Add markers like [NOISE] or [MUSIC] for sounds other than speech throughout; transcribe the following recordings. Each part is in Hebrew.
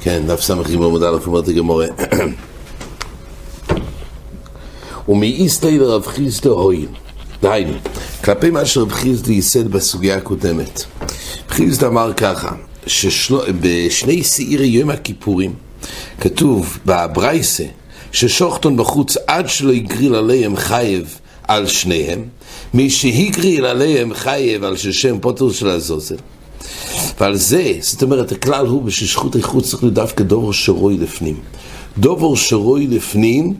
כן, דף גימור מודע לפי אומרת הגמורה. ומאיסטי לרב חיסדו הויל. דהיינו, כלפי מה שרב חיסדו ייסד בסוגיה הקודמת. חיסדו אמר ככה, שבשני שעירי יום הכיפורים כתוב בברייסה ששוחטון בחוץ עד שלא הגריל עליהם חייב על שניהם, מי שהגריל עליהם חייב על ששם פוטר של הזוזל. ועל זה, זאת אומרת, הכלל הוא בששכות איכות צריך להיות דווקא דובר שרוי לפנים. דובר שרוי לפנים,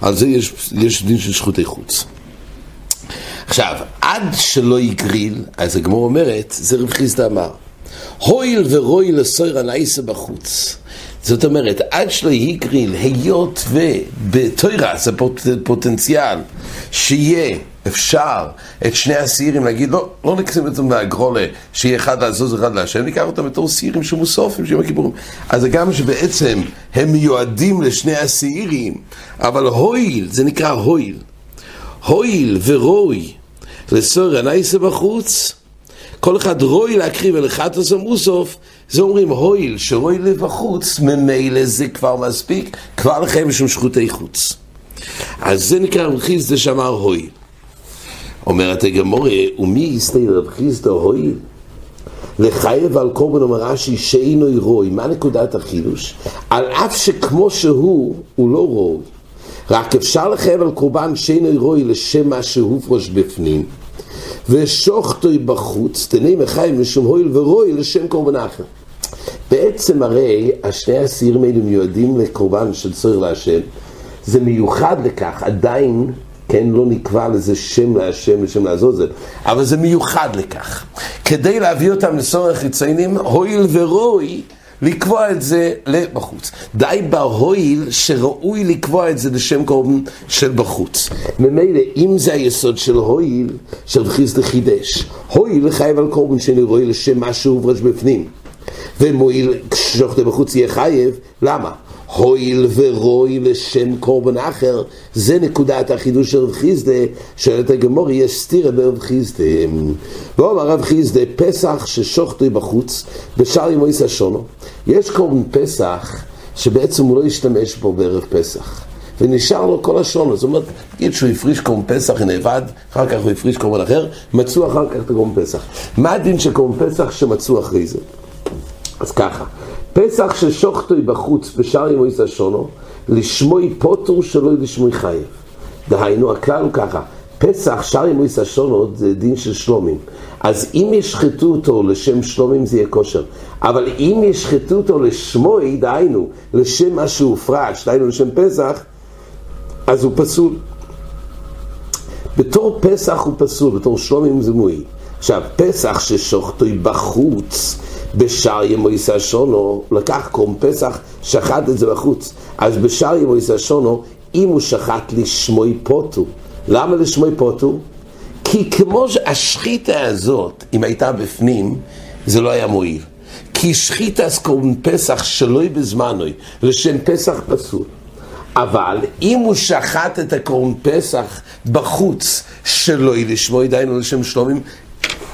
על זה יש, יש דין של שכות איכות. עכשיו, עד שלא יגריל, אז הגמור אומרת, זה רב חיסדא אמר, הויל ורוי לסויר הנייסה בחוץ. זאת אומרת, עד שלא יגריל, היות ובתוירה זה פוטנציאל שיהיה אפשר את שני הסירים להגיד, לא, לא נקסים זה מהגרולה, שיהיה אחד לעזוז אחד להשם, ניקח אותם בתור סירים שמוסופים, שיהיו הכיפורים. אז גם שבעצם הם מיועדים לשני הסירים, אבל הויל, זה נקרא הויל. הויל ורוי לסור הנייסה בחוץ, כל אחד רוי להקריב אל אחד עושה מוסוף, זה אומרים הויל שרוי לבחוץ, ממילא זה כבר מספיק, כבר לכם משום שחוטי חוץ. אז זה נקרא רב חיסדא שאמר הויל. אומרת הגמורה, ומי יסתיר רב חיסדא הויל? לחייב על קורבן אומר רש"י שאינו רוי, מה נקודת החילוש? על אף שכמו שהוא, הוא לא רוי. רק אפשר לחייב על קורבן שאינו רוי לשם מה שהופרש בפנים. ושוחטוי בחוץ, תנאי מחיים משום הויל ורוי לשם קורבן אחר. בעצם הרי השני הסירים האלה מיועדים לקורבן של צורך להשם, זה מיוחד לכך, עדיין, כן, לא נקבע לזה שם להשם, לשם לעזוזל, אבל זה מיוחד לכך. כדי להביא אותם לצורך חיציינים, הויל ורוי, לקבוע את זה לבחוץ. די בהויל שראוי לקבוע את זה לשם קורבן של בחוץ. ממילא, אם זה היסוד של הויל, של חיסד חידש, הויל חייב על קורבן שנראה לשם מה שהוברש בפנים. ומועיל כששוחטה בחוץ יהיה חייב, למה? הויל ורוי לשם קורבן אחר, זה נקודת החידוש של רב חיסדה, שואלת הגמור, יש סתירה ברב חיסדה. ואומר רב חיסדה, פסח ששוחטו בחוץ, בשאר ימו יסע שונו. יש קורבן פסח, שבעצם הוא לא השתמש בו בערב פסח. ונשאר לו כל השונו, זאת אומרת, נגיד שהוא הפריש קורבן פסח, נאבד, אחר כך הוא הפריש קורבן אחר, מצאו אחר כך את הקורבן פסח. מה הדין של קורבן פסח שמצאו אחרי זה? אז ככה, פסח ששוחטוי בחוץ בשאר ימו יסע שונו, לשמוי פוטור שלא לשמוי חייב. דהיינו, הכלל הוא ככה, פסח, שאר ימו יסע שונו, זה דין של שלומים. אז אם ישחטו אותו לשם שלומים זה יהיה כושר. אבל אם ישחטו אותו לשמוי, דהיינו, לשם מה שהופרש, דהיינו לשם פסח, אז הוא פסול. בתור פסח הוא פסול, בתור שלומים זה מועיל. עכשיו, פסח ששוחטוי בחוץ, בשאר ימו שונו, לקח קרום פסח, שחט את זה בחוץ. אז בשאר ימו שונו, אם הוא שחט לשמוי פוטו. למה לשמוי פוטו? כי כמו שהשחיטה הזאת, אם הייתה בפנים, זה לא היה מועיל. כי שחיטה אז קרום פסח שלוי בזמנוי, לשם פסח פסול. אבל אם הוא שחט את הקרום פסח בחוץ שלוי לשמוי, דהיינו לשם שלומים,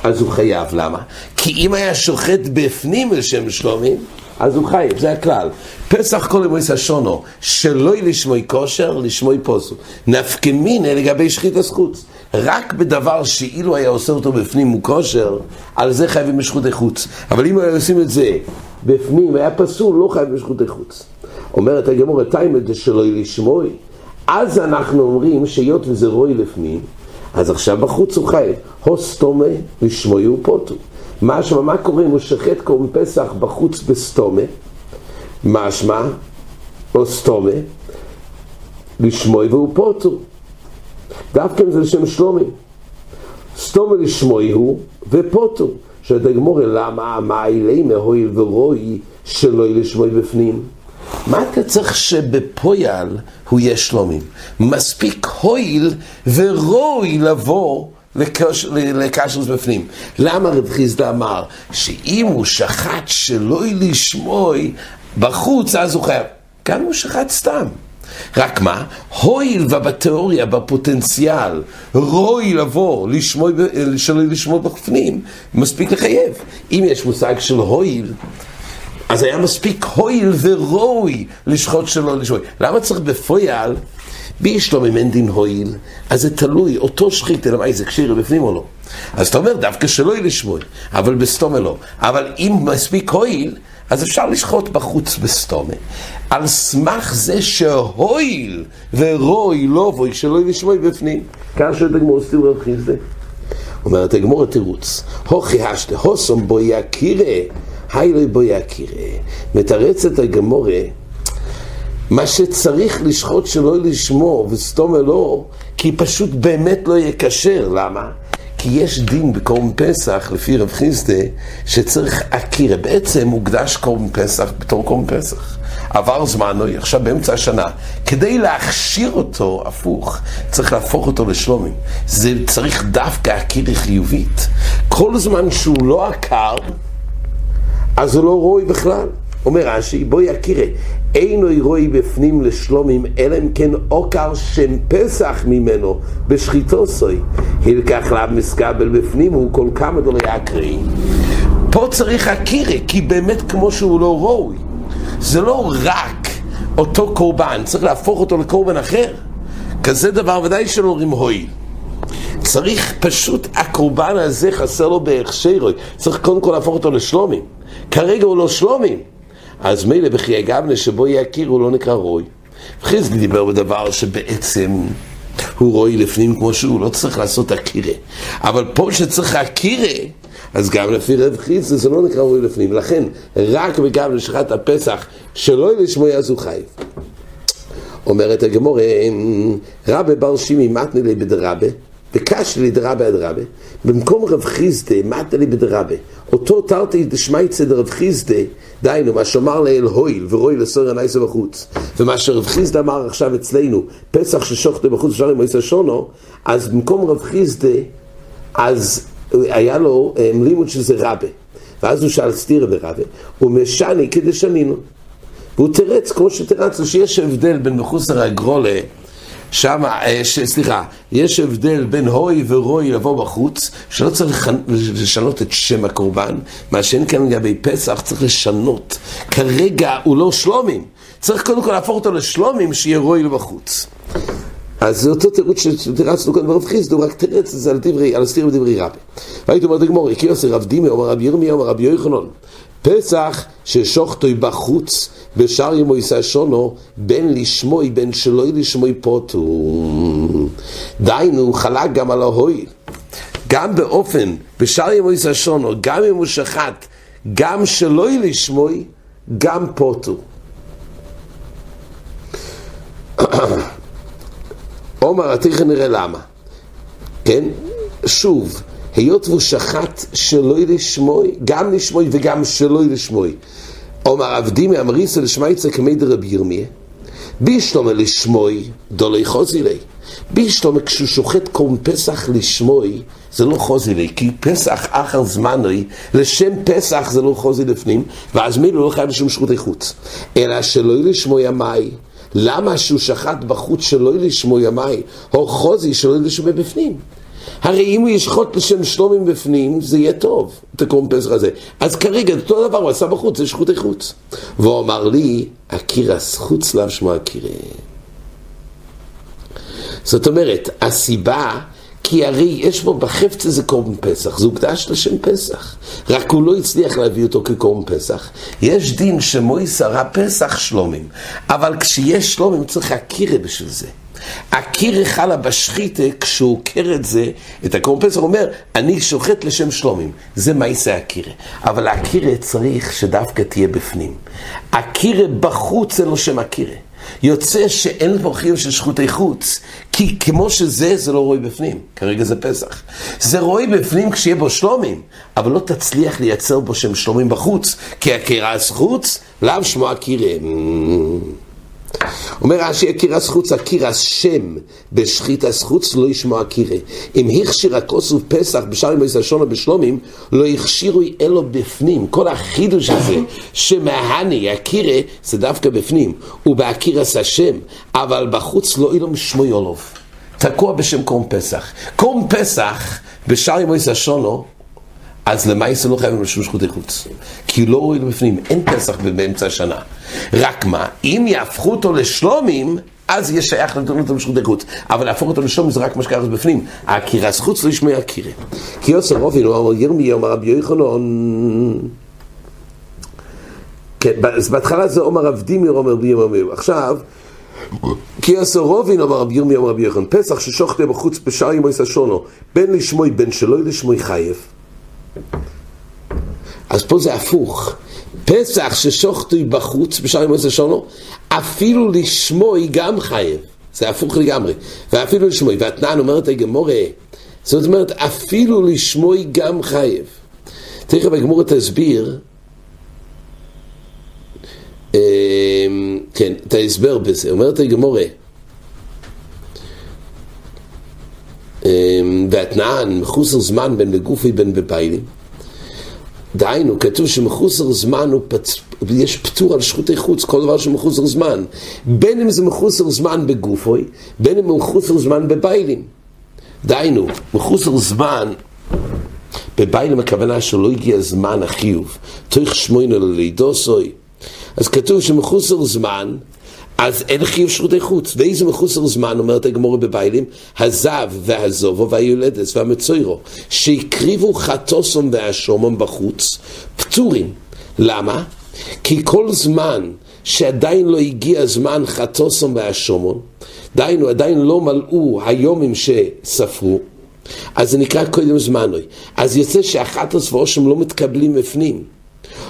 אז הוא חייב, למה? כי אם היה שוחט בפנים לשם שלומים, אז הוא חייב, זה הכלל. פסח כל ימויס השונו, שלא לשמוי כושר, לשמוי פוסו. נפקמינה לגבי שחית הזכות. רק בדבר שאילו היה עושה אותו בפנים הוא כושר, על זה חייבים משחותי חוץ. אבל אם היו עושים את זה בפנים, היה פסול, לא חייב משחותי חוץ. אומרת הגמור, תיימד שלא לשמוי. אז אנחנו אומרים שהיות וזה רוי לפנים, אז עכשיו בחוץ הוא חייב. הוסטומה לשמוי ופוטו. משמע, מה קורה אם הוא שחט קורבן פסח בחוץ בסטומה? משמע, או סטומה, לשמוי והוא פוטו. דווקא אם זה לשם שלומי. סטומה לשמוי הוא ופוטו. שואלת הגמורה, למה מה אילי מהויל ורוי שלא לשמוי בפנים? מה אתה צריך שבפויל הוא יהיה שלומים? מספיק הויל ורוי לבוא לקשרוס בפנים. למה רב חיסדא אמר שאם הוא שחט שלא לשמוי בחוץ אז הוא חייב. כאן הוא שחט סתם. רק מה? הואיל ובתיאוריה, בפוטנציאל, רואי לבוא, לשמוע, שלא לשמוע בפנים, מספיק לחייב. אם יש מושג של הואיל, אז היה מספיק הואיל ורואי לשחוט שלא לשמוע. למה צריך בפויאל, בישלום אם אין דין הואיל, אז זה תלוי, אותו שחית, אלא מה, זה קשיר בפנים או לא? אז אתה אומר, דווקא שלא יהיה לשמוע, אבל בסתומה לא. אבל אם מספיק הואיל, אז אפשר לשחוט בחוץ בסתומה. על סמך זה שהויל ורוי לא בוי שלא ישמוי בפנים. כאשר תגמור סתיל רב חיסדה. אומרת הגמור התירוץ, הוכי השתה, הוסום בו יקירה, היי בו יקירה. מתרצת הגמורה, מה שצריך לשחוט שלא לשמור וסתום אלו, כי פשוט באמת לא כשר, למה? כי יש דין בקורם פסח, לפי רב חיסדה, שצריך אקירה. בעצם מוקדש קורם פסח בתור קורם פסח. עבר זמנו, עכשיו באמצע השנה. כדי להכשיר אותו, הפוך, צריך להפוך אותו לשלומים. זה צריך דווקא אקירה חיובית. כל זמן שהוא לא עקר, אז הוא לא רואי בכלל. אומר רש"י, בואי יכירה, אינו רואי בפנים לשלומים, אלא אם כן עוקר שם פסח ממנו בשחיתו סוי. הלקח לאו מסקבל בפנים, הוא כל כמה דולי אקרי. פה צריך הכירה, כי באמת כמו שהוא לא ראוי. זה לא רק אותו קורבן, צריך להפוך אותו לקורבן אחר. כזה דבר ודאי שלא אומרים הוי. צריך פשוט, הקורבן הזה חסר לו בהכשרוי. צריך קודם כל להפוך אותו לשלומים. כרגע הוא לא שלומים. אז מילא בחיי גבנה שבו יכיר הוא לא נקרא רוי. חיזקי דיבר בדבר שבעצם הוא רוי לפנים כמו שהוא, לא צריך לעשות הקירה. אבל פה שצריך הקירה, אז גם לפי רב חיזקי זה לא נקרא רוי לפנים. לכן, רק בגב לשחת הפסח שלא לשמוע אז הוא חייב. אומרת הגמור, רבי בר שימי מתנה לי בדרבה, וקש לי דרבה עד רבה, במקום רב חיסדה מתנה לי בדרבה, אותו תרתי דשמייצא דרב חיסדה דהיינו, מה שאמר לאל הויל ורואי לסור הנייסה בחוץ, ומה שרב חיסדה אמר עכשיו אצלנו, פסח ששוחטה בחוץ עם עשר שונו, אז במקום רב חיסדה, אז היה לו אה, לימוד שזה רבה. ואז הוא שאל סתירה ברבה, הוא משני כדשנינו. והוא תרץ כמו שתרצנו, שיש הבדל בין מחוסר הגרולה שם, אה, סליחה, יש הבדל בין הוי ורוי לבוא בחוץ, שלא צריך לשנות את שם הקורבן, מה שאין כאן לגבי פסח, צריך לשנות. כרגע הוא לא שלומים, צריך קודם כל להפוך אותו לשלומים, שיהיה רוי בחוץ. אז זה אותו תירוץ שתירצנו כאן ברב חיסדו, רק תרץ את זה על הסתיר בדברי רבי. והייתי אומר דגמור, כי עושה רב דימי, אומר רבי ירמיה, אומר רבי יוחנון, פסח ששוחטוי בחוץ בשאר ימו יישא שונו בין לשמוי בין שלא לשמוי פוטו. דיינו חלק גם על ההוי. גם באופן בשאר ימו יישא שונו גם אם הוא שחט גם שלא לשמוי גם פוטו. [COUGHS] עומר התכף נראה למה. כן? שוב היות והוא שחט שלא לשמוי, גם לשמוי וגם שלא לשמוי. אומר עבדי מאמריסא לשמייצא כמי דרבי ירמיה, בישלומה לשמוי דולי חוזילי. בישלומה כשהוא שוחט קום פסח לשמוי, זה לא חוזי לי, כי פסח אחר זמנוי, לשם פסח זה לא חוזי לפנים, ואז מילא לא חייב לשום שרותי חוץ. אלא שלא לשמוי ימי, למה שהוא שחט בחוץ שלא לשמוי ימי, או חוזי שלא לשמוי בפנים? הרי אם הוא ישחוט לשם שלומים בפנים, זה יהיה טוב, את הקרום פסח הזה. אז כרגע, אותו דבר הוא עשה בחוץ, זה שחוטי חוץ. והוא אמר לי, אקירס חוץ לאו שמו אקירה. זאת אומרת, הסיבה, כי הרי יש בו בחפץ איזה קורבן פסח, זה הוקדש לשם פסח. רק הוא לא הצליח להביא אותו כקורבן פסח. יש דין שמויס הרע פסח שלומים, אבל כשיש שלומים צריך אקירה בשביל זה. הקירה חלה בשחיתה, כשהוא עוקר את זה, את הקורם פסח, הוא אומר, אני שוחט לשם שלומים. זה מה יעשה הקירה. אבל הקירה צריך שדווקא תהיה בפנים. הקירה בחוץ אין לו שם הקירה. יוצא שאין פה חיוב של שחוטי חוץ, כי כמו שזה, זה לא רואי בפנים. כרגע זה פסח. זה רואי בפנים כשיהיה בו שלומים, אבל לא תצליח לייצר בו שם שלומים בחוץ, כי הקרס חוץ, לאו שמו הקירה. אומר רש"י, אקירס חוץ, אקירס שם בשחיטס חוץ, לא ישמע אקירה. אם הכשיר הכוסוף פסח בשער מויס השונה בשלומים, לא הכשירו אלו בפנים. כל החידוש הזה, שמהני, אקירה, זה דווקא בפנים, ובאקירס השם, אבל בחוץ לא אילום שמו יולוב. תקוע בשם קום פסח. קום פסח, בשער מויס השונו, אז למעשה לא חייבים לשום שחותי חוץ. כי לא רואים בפנים, אין פסח באמצע השנה. רק מה, אם יהפכו אותו לשלומים, אז יהיה שייך לדון אותו בשחותי חוץ. אבל להפוך אותו לשלומים זה רק מה שקרה בפנים. הקירס חוץ לא ישמע הקירה. כי יוסר רובין, הוא אמר ירמיה, אמר רבי יוחנן. כן, אז בהתחלה זה אומר רב דימיר, אומר רבי ירמיה. עכשיו, כי יוסר רובין, אמר רבי ירמיה, אמר רבי יוחנן. פסח ששוכתי בחוץ בשער ימויס השונו, בין לשמוי, בין שלא לשמוי חייב. אז פה זה הפוך. פסח ששוחטוי בחוץ בשער ימוס השונו, אפילו לשמוי גם חייב. זה הפוך לגמרי. ואפילו לשמוי. והתנען אומרת הגמורה, זאת אומרת, אפילו לשמוי גם חייב. תכף הגמורה תסביר, כן, את ההסבר בזה. אומרת הגמורה, והתנען מחוסר זמן בין בגופי בין בפיילים. דהיינו, כתוב שמחוסר זמן הוא פצ... יש פטור על שחוטי חוץ, כל דבר שמחוסר זמן. בין אם זה מחוסר זמן בגופוי, בין אם מחוסר זמן בביילים. דהיינו, מחוסר זמן, בביילים הכוונה שלא הגיע זמן החיוב, תוך שמונה ללידו סוי. אז כתוב שמחוסר זמן, אז אין חיוב שרותי חוץ. ואיזה מחוסר זמן, אומרת הגמורה בביילים, הזב והזובו והיולדס והמצוירו, שהקריבו חטוסום והשומום בחוץ, פטורים. למה? כי כל זמן שעדיין לא הגיע זמן חטוסום והשומום, דהיינו עדיין לא מלאו היומים שספרו, אז זה נקרא קודם זמנוי. אז יוצא שהחטוס ואושם לא מתקבלים בפנים.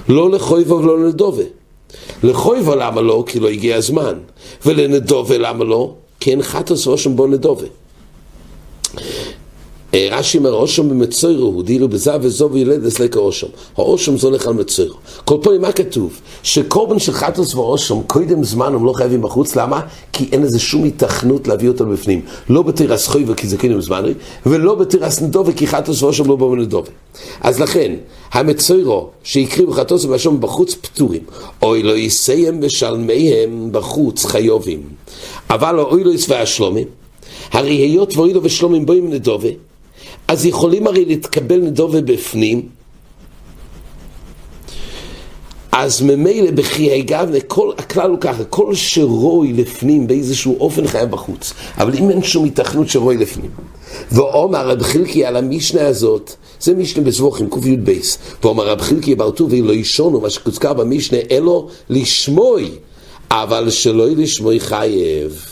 לא לחויבו ולא לדובה. לחויבו למה לא? כי לא הגיע הזמן. ולנדובה למה לא? כי אין חטוס רושם בו נדובה. רש"י אומר, אושם במצוירו, הוא דילו בזה וזו וילדס לקה אושם. האושם זה הולך על מצוירו. כל פעם מה כתוב? שקורבן של חטוס ואושם, קודם זמן הם לא חייבים בחוץ, למה? כי אין לזה שום התכנות להביא אותו בפנים. לא בתירס חויבה כי זה קודם זמן, ולא בתירס נדובה כי חטוס ואושם לא באו נדובה. אז לכן, המצוירו שהקריבו חטוס ואושם בחוץ פטורים. אוי לא יסיים בשלמיהם בחוץ חיובים. אבל אוי לא יסווה השלומים. הרי היות ואוי לו ושלומים בואים נדובה, אז יכולים הרי להתקבל נדובה בפנים, אז ממילא גבנה, כל, הכלל הוא ככה, כל שרוי לפנים באיזשהו אופן חייב בחוץ. אבל אם אין שום התכנות שרוי לפנים. ואומר רב חילקי על המשנה הזאת, זה משנה בסבוכים, קי"ב, ואומר רב חילקי בר טובי לא ישונו, מה שקוזכר במשנה, אלו לשמוי, אבל שלא לשמוי חייב.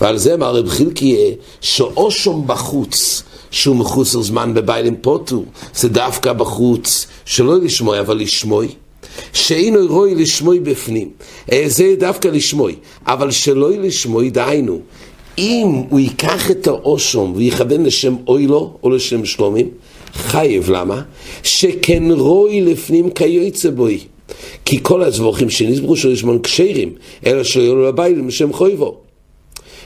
ועל זה אמר רב חילקי, שאושום בחוץ, שהוא מחוסר זמן בביילים פוטו, זה דווקא בחוץ, שלא לשמוי, אבל לשמוי. שאינו רואי לשמוי בפנים, זה דווקא לשמוי, אבל שלא לשמוי, דהיינו, אם הוא ייקח את האושום ויכוון לשם אוילו או לשם שלומים, חייב, למה? שכן רואי לפנים כיוצא בוי. כי כל הזבוכים שנזברו שלו ישמון כשרים, אלא שלא לו לביילים לשם חויבו.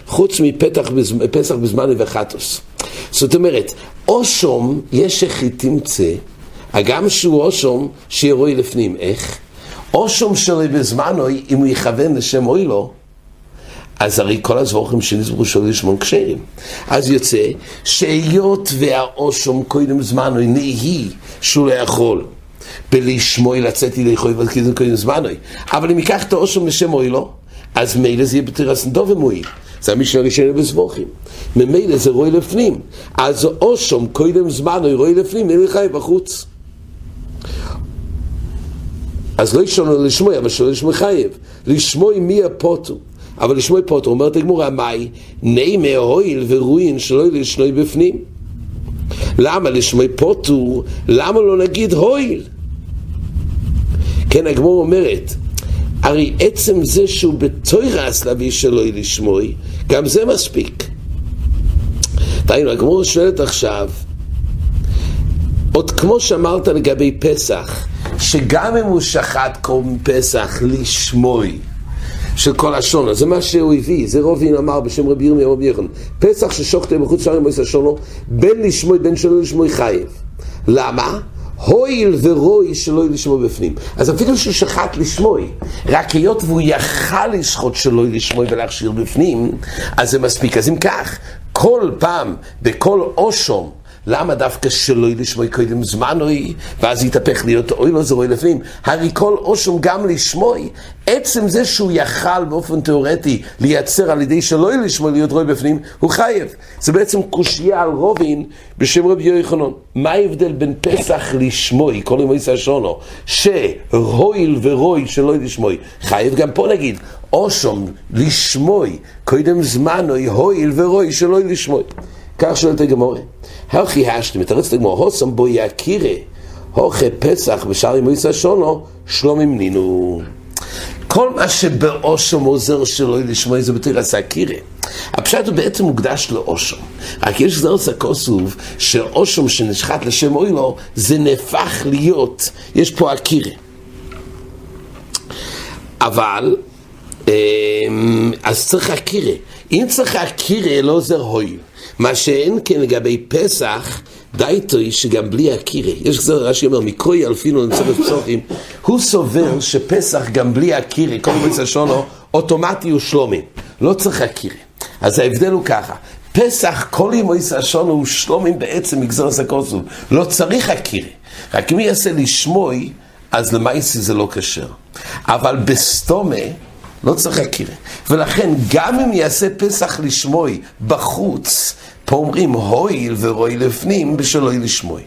חוץ מפסח בזמן וחטוס. זאת אומרת, אושום, יש שחיתימצא, הגם שהוא אושום, שיהיה רואי לפנים. איך? אושום שלו בזמנו, אם הוא יכוון לשם אוי לו, אז הרי כל הזבוכים שנזברו שלו לשמון כשרים. אז יוצא שהיות והאושום קודם זמנו נהי שהוא לא יכול בלשמוי לצאת ידי חוי ולקידום קודם זמנו. אבל אם ייקח את האושום לשם אוי לו, אז מילא זה יהיה בתירס נדוב ומועיל. זה המשנה הראשונה בסבוכים. ממילא זה רואי לפנים. אז אושום קודם זמן הוא רואי לפנים, אין חי בחוץ. אז לא ישונו לשמוי, אבל שלא לשמוי חייב. לשמוי מי הפוטו. אבל לשמוי פוטו, אומרת הגמורה, מאי, נימי הויל ורואין שלא לשנוי בפנים. למה לשמוי פוטו? למה לא נגיד הויל? כן, הגמור אומרת, הרי עצם זה שהוא בתוירס להביא שלא לשמוי, גם זה מספיק. דהיינו, הגמור שואלת עכשיו, עוד כמו שאמרת לגבי פסח, שגם אם הוא שחט קום פסח לשמוי, של כל השונו, זה מה שהוא הביא, זה רובין אמר בשם רבי ירמיה רבי יחון, פסח ששוחטה בחוץ שערים מויס השונו, בין לשמוי בין שלא לשמוי חייב. למה? הואיל ורואי שלא לשמוע בפנים. אז אפילו שהוא שחט לשמוי, רק היות והוא יכל לשחוט שלא לשמוי ולהכשיר בפנים, אז זה מספיק. אז אם כך, כל פעם, בכל אושום, למה דווקא שלא לשמוע קודם זמנוי, ואז יתהפך להיות אוי לא זרוי לפנים? הרי כל אושום גם לשמוי, עצם זה שהוא יכל באופן תיאורטי לייצר על ידי שלא לשמוע להיות רוי בפנים, הוא חייב. זה בעצם קושייה על רובין בשם רבי יוחנן. מה ההבדל בין פסח לשמוי, כל ימי שונו, שהויל ורוי שלא לשמוי, חייב גם פה נגיד, אושום לשמוי, קודם זמנוי, הויל ורוי שלא לשמוי. כך שואלת הגמורה. הכי השתם, מתרצת הגמור, הוסם בו יקירה, הוכה פסח בשער מויסא שונו, שלום נינו. כל מה שבאושם עוזר שלא לשמוע זה בתירס הקירה. הפשט הוא בעצם מוקדש לאושם. רק יש זרס הכוסוב שאושם שנשחט לשם אוי לו, זה נהפך להיות, יש פה הקירה. אבל, אמ, אז צריך הקירה. אם צריך הקירה, לא עוזר הוי. מה שאין כן לגבי פסח, די טוי שגם בלי הקירה, יש כזה רש"י אומר, מקרוי אלפינו לצוות פסוחים, הוא סובר שפסח גם בלי הקירה, כל מיני שונו, אוטומטי הוא שלומי, לא צריך הקירה. אז ההבדל הוא ככה, פסח כל ימי שונו הוא שלומים בעצם מגזר הסקוסוב, לא צריך הקירה, רק אם יעשה לשמוי, אז למעשי זה לא כשר. אבל בסתומה, לא צריך הקירה. ולכן גם אם יעשה פסח לשמוי בחוץ, פה אומרים הויל ורוי לפנים בשלוי לשמוי.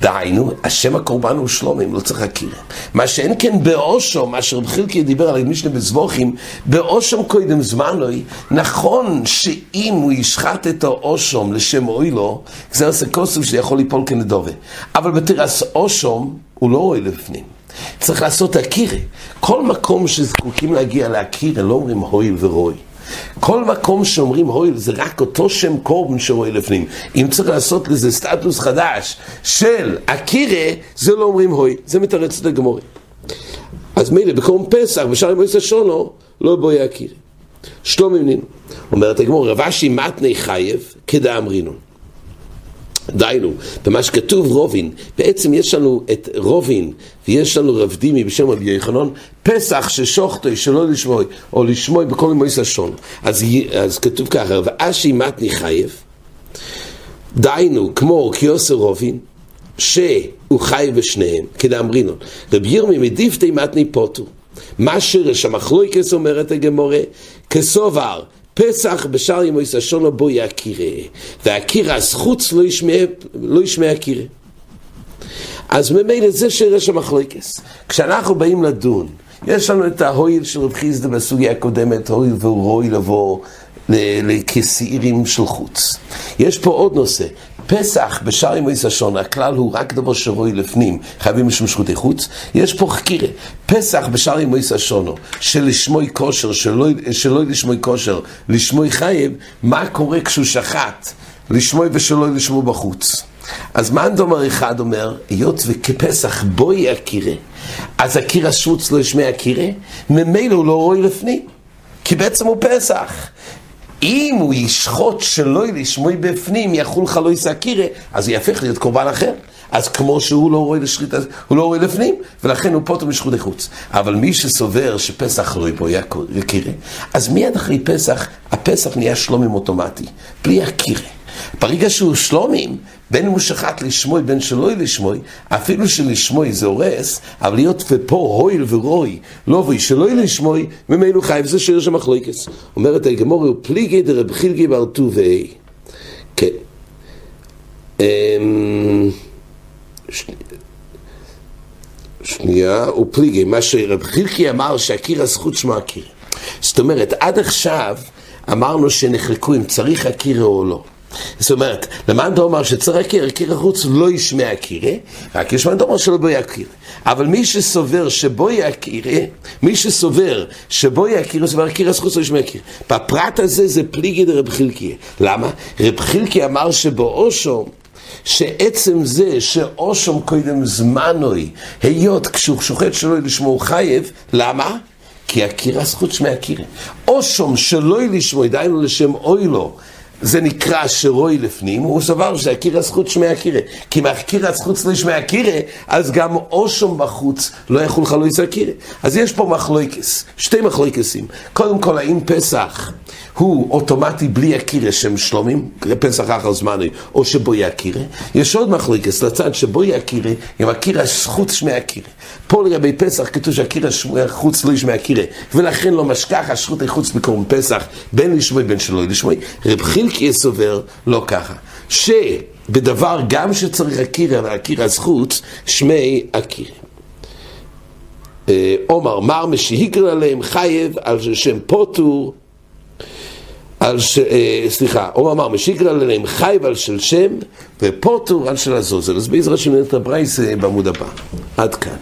דהיינו, השם הקורבן הוא שלומים, לא צריך להכיר. מה שאין כן באושום, מה שרב חילקי דיבר על משנה בזבוכים, באושום קודם זמנוי, נכון שאם הוא ישחט את האושום לשם אוי לו, זה עושה כוסף שיכול ליפול כנדובה. אבל בתרס אושום, הוא לא רואה לפנים. צריך לעשות הקירה. כל מקום שזקוקים להגיע להקירה, לא אומרים הויל ורוי. כל מקום שאומרים הויל זה רק אותו שם קורבן שרואה לפנים. אם צריך לעשות לזה סטטוס חדש של הקירה, זה לא אומרים הויל, זה מתרץ את הגמורי. אז מילא, בקורם פסח, בשער מועצת שונו, לא בואי הקירה. שלום נינו. אומרת הגמור, רבשי מתני חייב, כדאמרינו. דיינו, במה שכתוב רובין, בעצם יש לנו את רובין ויש לנו רב דימי בשם רבי יחנון, פסח ששוחטוי שלא לשמוי, או לשמוי בכל מויס לשון. אז, אז כתוב ככה, ואשי מתני חייב, דיינו, כמו קיוסר רובין, שהוא חי בשניהם, כדאמרינון. רבי ירמי מדיפתי מתני פוטו. מה שרש המחלויקס אומרת הגמורה, כסובר פסח בשער ימי סשונו בו יקירה, והקירה הזכוץ לא ישמע, לא ישמע הקירה. אז ממילא זה שרש המחלוקס. כשאנחנו באים לדון, יש לנו את ההויל של רב חיסדה בסוגיה הקודמת, הויל והוא רוי לבוא לכסעירים של חוץ. יש פה עוד נושא, פסח בשער ימי סשון, הכלל הוא רק דבר שרוי לפנים, חייבים משום שחוטי חוץ. יש פה חקירה, פסח בשער ימי סשונו, שלשמוי כושר, שלא, לשמוי כושר, לשמוי חייב, מה קורה כשהוא שחט, לשמוי ושלא לשמוע בחוץ. אז מה דומר אחד אומר, היות וכפסח בואי הקירה, אז הקיר השוץ לא ישמע הקירה, ממילא הוא לא רואי לפנים, כי בעצם הוא פסח. אם הוא ישחוט שלא לשמוי בפנים, יחול חלוי סקירה, אז הוא יהפך להיות קורבן אחר. אז כמו שהוא לא רואה לשחית, הוא לא רואה לפנים, ולכן הוא פוטר משחוטי חוץ. אבל מי שסובר שפסח לא יבוא יקירה, אז מיד אחרי פסח, הפסח נהיה שלומים אוטומטי, בלי הקירה. ברגע שהוא שלומים, בין אם הוא שחט לשמוי, בין שלא לשמוי, אפילו שלשמוי זה הורס, אבל להיות ופה הויל ורוי, לא בוי שלא לשמוי, ממנו חייב, זה שיר של מחלוקס. אומרת הגמור, הוא פליגי דרב חילגי בר טובי. כן. אמ, שנייה, פליגי, מה שרב חילקי אמר שהקיר הזכות שמו הקיר. זאת אומרת, עד עכשיו אמרנו שנחלקו אם צריך הקיר או לא. זאת אומרת, למען דומר שצריך הכיר, הכיר החוץ לא ישמע הכירה, רק יש למען דומר שלא בו יכיר. אבל מי שסובר שבו יכירה, מי שסובר שבו יכירה, סובר הכיר החוץ לא ישמע הכיר. בפרט הזה זה פליגי דרב חילקי. למה? רב חילקי אמר שבאושו שעצם זה שאושום קודם זמנוי, היות כשהוא שוחט שלא לשמור חייב, למה? כי הכירה זכות שמי הכירה. או שום שלא לשמוע, דהיינו לשם אוי לו. זה נקרא שרוי לפנים, הוא סבר שהכיר הזכות שמי הכירה. כי מהכיר הזכות לא שמי הכירה, אז גם אושום בחוץ לא יכול לך לא יסכירה. אז יש פה מחלויקס, שתי מחלויקסים. קודם כל, האם פסח הוא אוטומטי בלי הכירה שהם שלומים, פסח אחר זמני, או שבו יכירה? יש עוד מחלויקס לצד שבו יכירה, עם הכירה זכות שמי הכירה. פה לגבי פסח כתוב שהכירה חוץ לא ישמע הכירה, ולכן לא משכח השכות החוץ בקורם פסח, בין לשמוי בין שלא לשמוי. רב חילקי סובר לא ככה, שבדבר גם שצריך הכירה והכירה הזכות, שמי הכירה. עומר מר משהיגר עליהם חייב על שם פוטור על ש... סליחה, עומר מר משהיגר עליהם חייב על של שם ופוטור על של הזוזר. אז בעזרת השם נראה את הברייס בעמוד הבא. עד כאן.